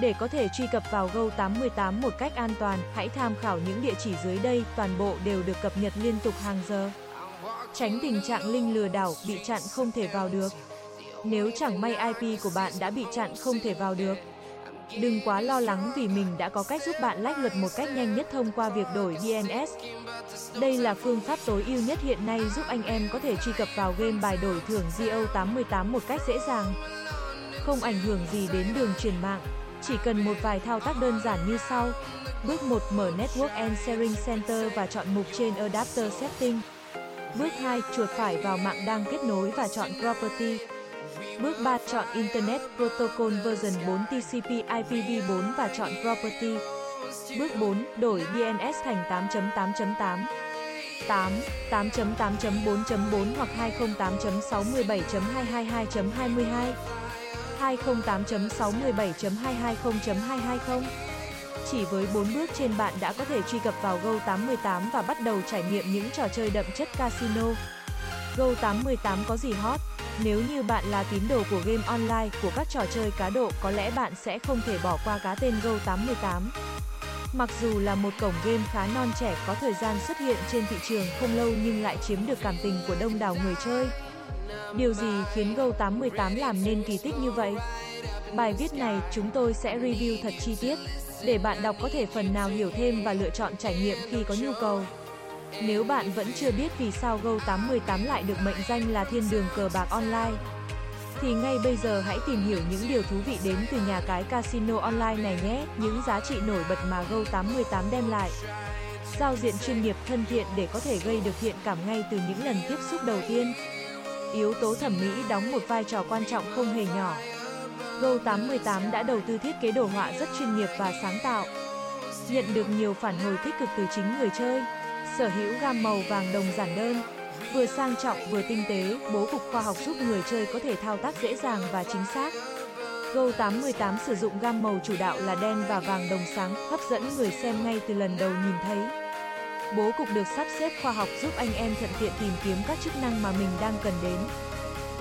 Để có thể truy cập vào Go88 một cách an toàn, hãy tham khảo những địa chỉ dưới đây, toàn bộ đều được cập nhật liên tục hàng giờ. Tránh tình trạng link lừa đảo, bị chặn không thể vào được. Nếu chẳng may IP của bạn đã bị chặn không thể vào được, Đừng quá lo lắng vì mình đã có cách giúp bạn lách luật một cách nhanh nhất thông qua việc đổi DNS. Đây là phương pháp tối ưu nhất hiện nay giúp anh em có thể truy cập vào game bài đổi thưởng GO88 một cách dễ dàng. Không ảnh hưởng gì đến đường truyền mạng, chỉ cần một vài thao tác đơn giản như sau. Bước 1 mở Network and Sharing Center và chọn mục trên Adapter Setting. Bước 2 chuột phải vào mạng đang kết nối và chọn Property. Bước 3 chọn Internet Protocol version 4 TCP IPv4 và chọn Property. Bước 4 đổi DNS thành 8.8.8. 8, 8.8.4.4 hoặc 208.67.222.22 208.67.220.220 Chỉ với 4 bước trên bạn đã có thể truy cập vào Go818 và bắt đầu trải nghiệm những trò chơi đậm chất casino. Go818 có gì hot? Nếu như bạn là tín đồ của game online, của các trò chơi cá độ, có lẽ bạn sẽ không thể bỏ qua cá tên Go818. Mặc dù là một cổng game khá non trẻ có thời gian xuất hiện trên thị trường không lâu nhưng lại chiếm được cảm tình của đông đảo người chơi. Điều gì khiến Go88 làm nên kỳ tích như vậy? Bài viết này chúng tôi sẽ review thật chi tiết, để bạn đọc có thể phần nào hiểu thêm và lựa chọn trải nghiệm khi có nhu cầu. Nếu bạn vẫn chưa biết vì sao Go88 lại được mệnh danh là thiên đường cờ bạc online, thì ngay bây giờ hãy tìm hiểu những điều thú vị đến từ nhà cái casino online này nhé, những giá trị nổi bật mà Go88 đem lại. Giao diện chuyên nghiệp thân thiện để có thể gây được thiện cảm ngay từ những lần tiếp xúc đầu tiên. Yếu tố thẩm mỹ đóng một vai trò quan trọng không hề nhỏ. Go88 đã đầu tư thiết kế đồ họa rất chuyên nghiệp và sáng tạo. Nhận được nhiều phản hồi tích cực từ chính người chơi sở hữu gam màu vàng đồng giản đơn, vừa sang trọng vừa tinh tế, bố cục khoa học giúp người chơi có thể thao tác dễ dàng và chính xác. Go88 sử dụng gam màu chủ đạo là đen và vàng đồng sáng, hấp dẫn người xem ngay từ lần đầu nhìn thấy. Bố cục được sắp xếp khoa học giúp anh em thuận tiện tìm kiếm các chức năng mà mình đang cần đến.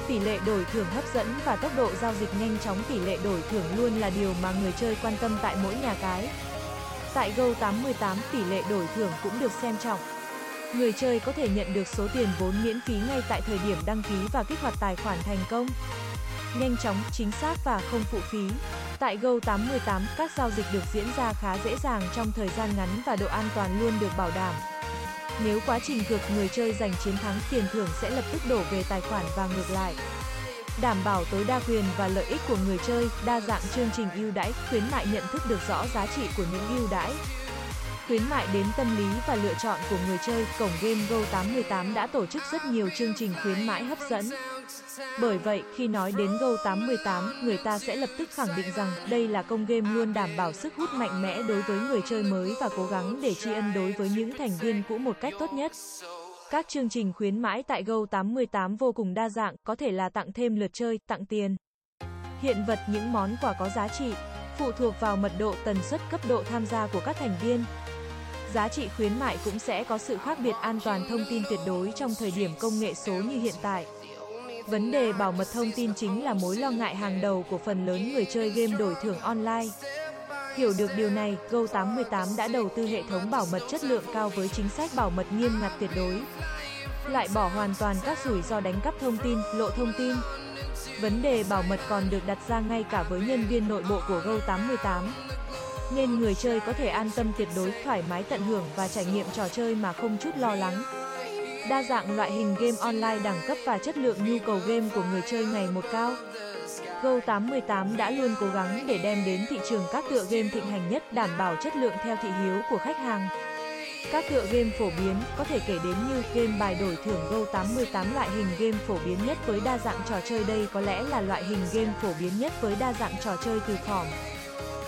Tỷ lệ đổi thưởng hấp dẫn và tốc độ giao dịch nhanh chóng tỷ lệ đổi thưởng luôn là điều mà người chơi quan tâm tại mỗi nhà cái. Tại Go88 tỷ lệ đổi thưởng cũng được xem trọng. Người chơi có thể nhận được số tiền vốn miễn phí ngay tại thời điểm đăng ký và kích hoạt tài khoản thành công. Nhanh chóng, chính xác và không phụ phí. Tại Go818, các giao dịch được diễn ra khá dễ dàng trong thời gian ngắn và độ an toàn luôn được bảo đảm. Nếu quá trình cược người chơi giành chiến thắng, tiền thưởng sẽ lập tức đổ về tài khoản và ngược lại đảm bảo tối đa quyền và lợi ích của người chơi, đa dạng chương trình ưu đãi, khuyến mại nhận thức được rõ giá trị của những ưu đãi. Khuyến mại đến tâm lý và lựa chọn của người chơi, cổng game Go88 đã tổ chức rất nhiều chương trình khuyến mãi hấp dẫn. Bởi vậy, khi nói đến Go88, người ta sẽ lập tức khẳng định rằng đây là công game luôn đảm bảo sức hút mạnh mẽ đối với người chơi mới và cố gắng để tri ân đối với những thành viên cũ một cách tốt nhất. Các chương trình khuyến mãi tại Go88 vô cùng đa dạng, có thể là tặng thêm lượt chơi, tặng tiền. Hiện vật những món quà có giá trị, phụ thuộc vào mật độ tần suất cấp độ tham gia của các thành viên. Giá trị khuyến mại cũng sẽ có sự khác biệt an toàn thông tin tuyệt đối trong thời điểm công nghệ số như hiện tại. Vấn đề bảo mật thông tin chính là mối lo ngại hàng đầu của phần lớn người chơi game đổi thưởng online. Hiểu được điều này, Go88 đã đầu tư hệ thống bảo mật chất lượng cao với chính sách bảo mật nghiêm ngặt tuyệt đối. Lại bỏ hoàn toàn các rủi ro đánh cắp thông tin, lộ thông tin. Vấn đề bảo mật còn được đặt ra ngay cả với nhân viên nội bộ của Go88. Nên người chơi có thể an tâm tuyệt đối, thoải mái tận hưởng và trải nghiệm trò chơi mà không chút lo lắng. Đa dạng loại hình game online đẳng cấp và chất lượng nhu cầu game của người chơi ngày một cao. Go88 đã luôn cố gắng để đem đến thị trường các tựa game thịnh hành nhất đảm bảo chất lượng theo thị hiếu của khách hàng. Các tựa game phổ biến có thể kể đến như game bài đổi thưởng Go88 loại hình game phổ biến nhất với đa dạng trò chơi đây có lẽ là loại hình game phổ biến nhất với đa dạng trò chơi từ phòng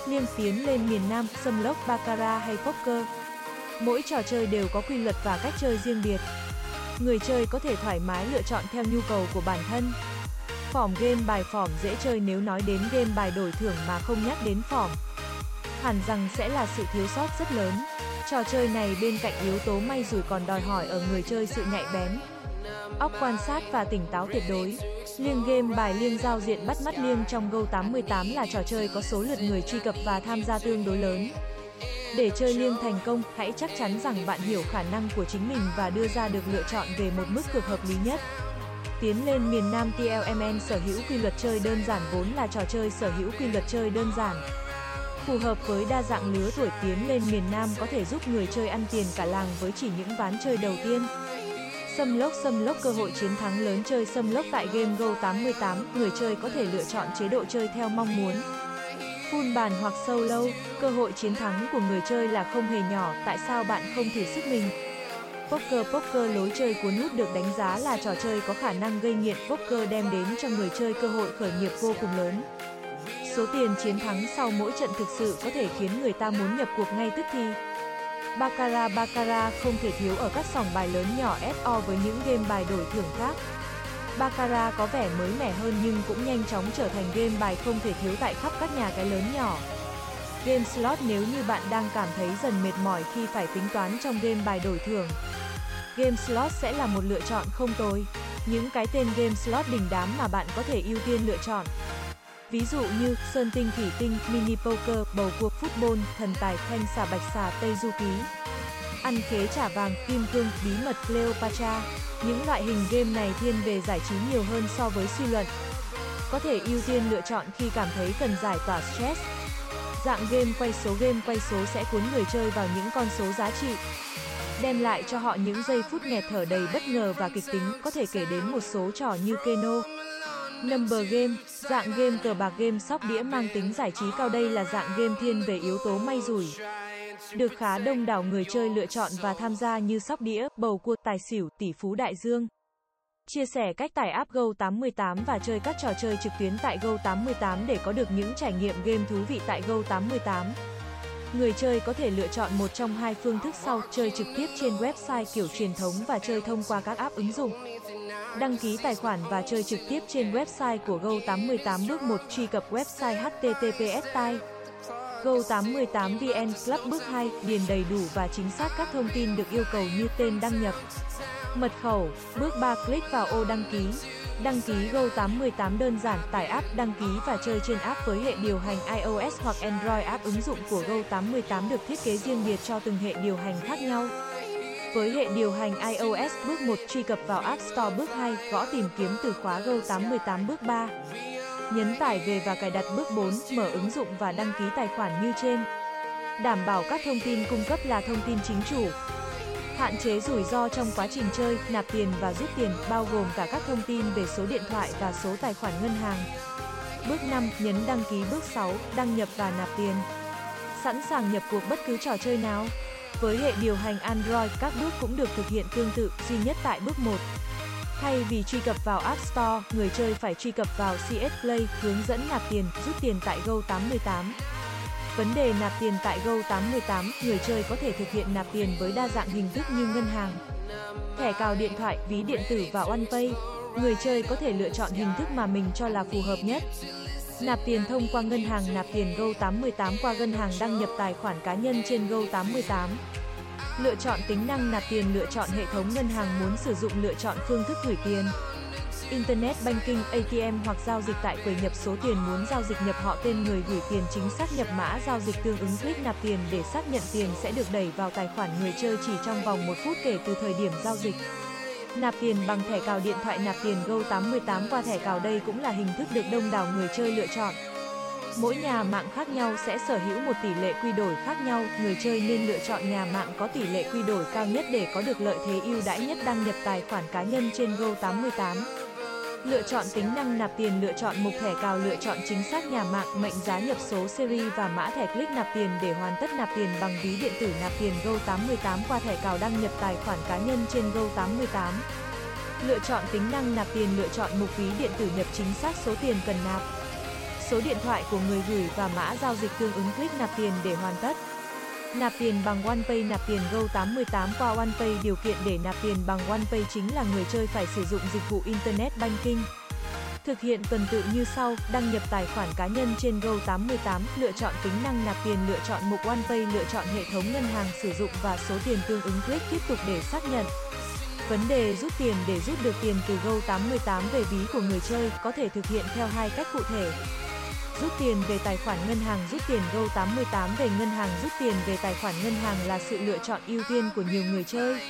Liêm tiến lên miền Nam, xâm lốc Baccarat hay poker. Mỗi trò chơi đều có quy luật và cách chơi riêng biệt. Người chơi có thể thoải mái lựa chọn theo nhu cầu của bản thân. Phỏm game bài phỏm dễ chơi nếu nói đến game bài đổi thưởng mà không nhắc đến phỏm. Hẳn rằng sẽ là sự thiếu sót rất lớn. Trò chơi này bên cạnh yếu tố may rủi còn đòi hỏi ở người chơi sự nhạy bén. Óc quan sát và tỉnh táo tuyệt đối. Liêng game bài liêng giao diện bắt mắt liêng trong Go 88 là trò chơi có số lượt người truy cập và tham gia tương đối lớn. Để chơi liêng thành công, hãy chắc chắn rằng bạn hiểu khả năng của chính mình và đưa ra được lựa chọn về một mức cược hợp lý nhất. Tiến lên miền Nam TLMN sở hữu quy luật chơi đơn giản vốn là trò chơi sở hữu quy luật chơi đơn giản. Phù hợp với đa dạng lứa tuổi tiến lên miền Nam có thể giúp người chơi ăn tiền cả làng với chỉ những ván chơi đầu tiên. Xâm lốc xâm lốc cơ hội chiến thắng lớn chơi xâm lốc tại game Go 88, người chơi có thể lựa chọn chế độ chơi theo mong muốn. Full bàn hoặc solo, cơ hội chiến thắng của người chơi là không hề nhỏ, tại sao bạn không thử sức mình? Poker Poker lối chơi cuốn hút được đánh giá là trò chơi có khả năng gây nghiện poker đem đến cho người chơi cơ hội khởi nghiệp vô cùng lớn. Số tiền chiến thắng sau mỗi trận thực sự có thể khiến người ta muốn nhập cuộc ngay tức thì. Baccarat Baccarat không thể thiếu ở các sòng bài lớn nhỏ SO với những game bài đổi thưởng khác. Baccarat có vẻ mới mẻ hơn nhưng cũng nhanh chóng trở thành game bài không thể thiếu tại khắp các nhà cái lớn nhỏ. Game slot nếu như bạn đang cảm thấy dần mệt mỏi khi phải tính toán trong game bài đổi thưởng. Game slot sẽ là một lựa chọn không tồi. Những cái tên game slot đình đám mà bạn có thể ưu tiên lựa chọn. Ví dụ như Sơn Tinh Thủy Tinh, Mini Poker, Bầu Cuộc Football, Thần Tài, Thanh Xà Bạch Xà, Tây Du Ký. Ăn khế trả vàng, Kim Cương, Bí mật Cleopatra. Những loại hình game này thiên về giải trí nhiều hơn so với suy luận. Có thể ưu tiên lựa chọn khi cảm thấy cần giải tỏa stress. Dạng game quay số game quay số sẽ cuốn người chơi vào những con số giá trị. Đem lại cho họ những giây phút nghẹt thở đầy bất ngờ và kịch tính, có thể kể đến một số trò như Keno. Number Game, dạng game cờ bạc game sóc đĩa mang tính giải trí cao đây là dạng game thiên về yếu tố may rủi. Được khá đông đảo người chơi lựa chọn và tham gia như sóc đĩa, bầu cua, tài xỉu, tỷ phú đại dương. Chia sẻ cách tải app Go88 và chơi các trò chơi trực tuyến tại Go88 để có được những trải nghiệm game thú vị tại Go88. Người chơi có thể lựa chọn một trong hai phương thức sau, chơi trực tiếp trên website kiểu truyền thống và chơi thông qua các app ứng dụng. Đăng ký tài khoản và chơi trực tiếp trên website của Go88 bước 1 truy cập website https tai Go88VN Club bước 2 điền đầy đủ và chính xác các thông tin được yêu cầu như tên đăng nhập, mật khẩu, bước 3 click vào ô đăng ký. Đăng ký Go88 đơn giản, tải app, đăng ký và chơi trên app với hệ điều hành iOS hoặc Android app ứng dụng của Go88 được thiết kế riêng biệt cho từng hệ điều hành khác nhau. Với hệ điều hành iOS, bước 1 truy cập vào App Store bước 2, gõ tìm kiếm từ khóa Go818 bước 3. Nhấn tải về và cài đặt bước 4, mở ứng dụng và đăng ký tài khoản như trên. Đảm bảo các thông tin cung cấp là thông tin chính chủ. Hạn chế rủi ro trong quá trình chơi, nạp tiền và rút tiền, bao gồm cả các thông tin về số điện thoại và số tài khoản ngân hàng. Bước 5, nhấn đăng ký bước 6, đăng nhập và nạp tiền. Sẵn sàng nhập cuộc bất cứ trò chơi nào. Với hệ điều hành Android, các bước cũng được thực hiện tương tự, duy nhất tại bước 1. Thay vì truy cập vào App Store, người chơi phải truy cập vào CS Play, hướng dẫn nạp tiền, rút tiền tại Go88. Vấn đề nạp tiền tại Go88, người chơi có thể thực hiện nạp tiền với đa dạng hình thức như ngân hàng, thẻ cào điện thoại, ví điện tử và OnePay. Người chơi có thể lựa chọn hình thức mà mình cho là phù hợp nhất. Nạp tiền thông qua ngân hàng nạp tiền Go818 qua ngân hàng đăng nhập tài khoản cá nhân trên Go818. Lựa chọn tính năng nạp tiền lựa chọn hệ thống ngân hàng muốn sử dụng lựa chọn phương thức gửi tiền. Internet Banking, ATM hoặc giao dịch tại quầy nhập số tiền muốn giao dịch nhập họ tên người gửi tiền chính xác nhập mã giao dịch tương ứng click nạp tiền để xác nhận tiền sẽ được đẩy vào tài khoản người chơi chỉ trong vòng 1 phút kể từ thời điểm giao dịch. Nạp tiền bằng thẻ cào điện thoại nạp tiền Go88 qua thẻ cào đây cũng là hình thức được đông đảo người chơi lựa chọn. Mỗi nhà mạng khác nhau sẽ sở hữu một tỷ lệ quy đổi khác nhau, người chơi nên lựa chọn nhà mạng có tỷ lệ quy đổi cao nhất để có được lợi thế ưu đãi nhất đăng nhập tài khoản cá nhân trên Go88. Lựa chọn tính năng nạp tiền, lựa chọn mục thẻ cào, lựa chọn chính xác nhà mạng, mệnh giá nhập số series và mã thẻ click nạp tiền để hoàn tất nạp tiền bằng ví điện tử nạp tiền Go88 qua thẻ cào đăng nhập tài khoản cá nhân trên Go88. Lựa chọn tính năng nạp tiền, lựa chọn mục ví điện tử nhập chính xác số tiền cần nạp. Số điện thoại của người gửi và mã giao dịch tương ứng click nạp tiền để hoàn tất. Nạp tiền bằng OnePay Nạp tiền Go88 qua OnePay Điều kiện để nạp tiền bằng OnePay chính là người chơi phải sử dụng dịch vụ Internet Banking. Thực hiện tuần tự như sau, đăng nhập tài khoản cá nhân trên Go88 lựa chọn tính năng nạp tiền, lựa chọn mục OnePay, lựa chọn hệ thống ngân hàng sử dụng và số tiền tương ứng click tiếp tục để xác nhận. Vấn đề rút tiền để rút được tiền từ Go88 về ví của người chơi có thể thực hiện theo hai cách cụ thể. Rút tiền về tài khoản ngân hàng Rút tiền Go88 về ngân hàng Rút tiền về tài khoản ngân hàng là sự lựa chọn ưu tiên của nhiều người chơi.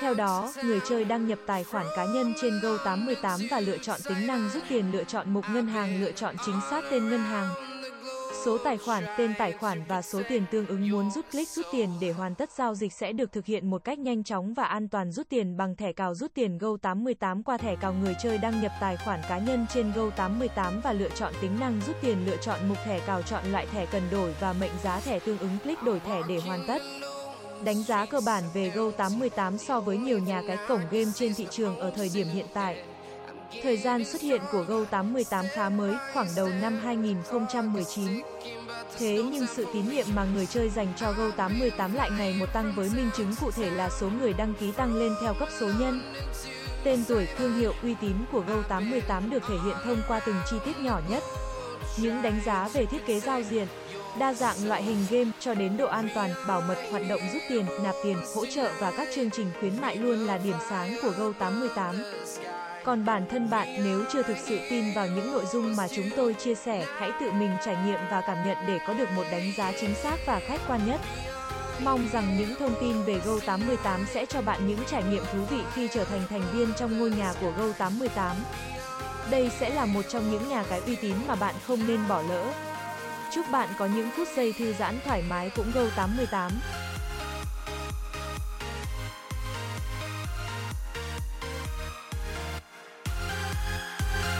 Theo đó, người chơi đăng nhập tài khoản cá nhân trên Go88 và lựa chọn tính năng rút tiền lựa chọn mục ngân hàng lựa chọn chính xác tên ngân hàng số tài khoản, tên tài khoản và số tiền tương ứng muốn rút click rút tiền để hoàn tất giao dịch sẽ được thực hiện một cách nhanh chóng và an toàn rút tiền bằng thẻ cào rút tiền Go88 qua thẻ cào người chơi đăng nhập tài khoản cá nhân trên Go88 và lựa chọn tính năng rút tiền lựa chọn mục thẻ cào chọn loại thẻ cần đổi và mệnh giá thẻ tương ứng click đổi thẻ để hoàn tất. Đánh giá cơ bản về Go88 so với nhiều nhà cái cổng game trên thị trường ở thời điểm hiện tại. Thời gian xuất hiện của Go 88 khá mới, khoảng đầu năm 2019. Thế nhưng sự tín nhiệm mà người chơi dành cho Go 88 lại ngày một tăng với minh chứng cụ thể là số người đăng ký tăng lên theo cấp số nhân. Tên tuổi, thương hiệu, uy tín của Go 88 được thể hiện thông qua từng chi tiết nhỏ nhất. Những đánh giá về thiết kế giao diện, đa dạng loại hình game cho đến độ an toàn, bảo mật, hoạt động rút tiền, nạp tiền, hỗ trợ và các chương trình khuyến mại luôn là điểm sáng của Go 88. Còn bản thân bạn nếu chưa thực sự tin vào những nội dung mà chúng tôi chia sẻ, hãy tự mình trải nghiệm và cảm nhận để có được một đánh giá chính xác và khách quan nhất. Mong rằng những thông tin về Go88 sẽ cho bạn những trải nghiệm thú vị khi trở thành thành viên trong ngôi nhà của Go88. Đây sẽ là một trong những nhà cái uy tín mà bạn không nên bỏ lỡ. Chúc bạn có những phút giây thư giãn thoải mái cũng Go88.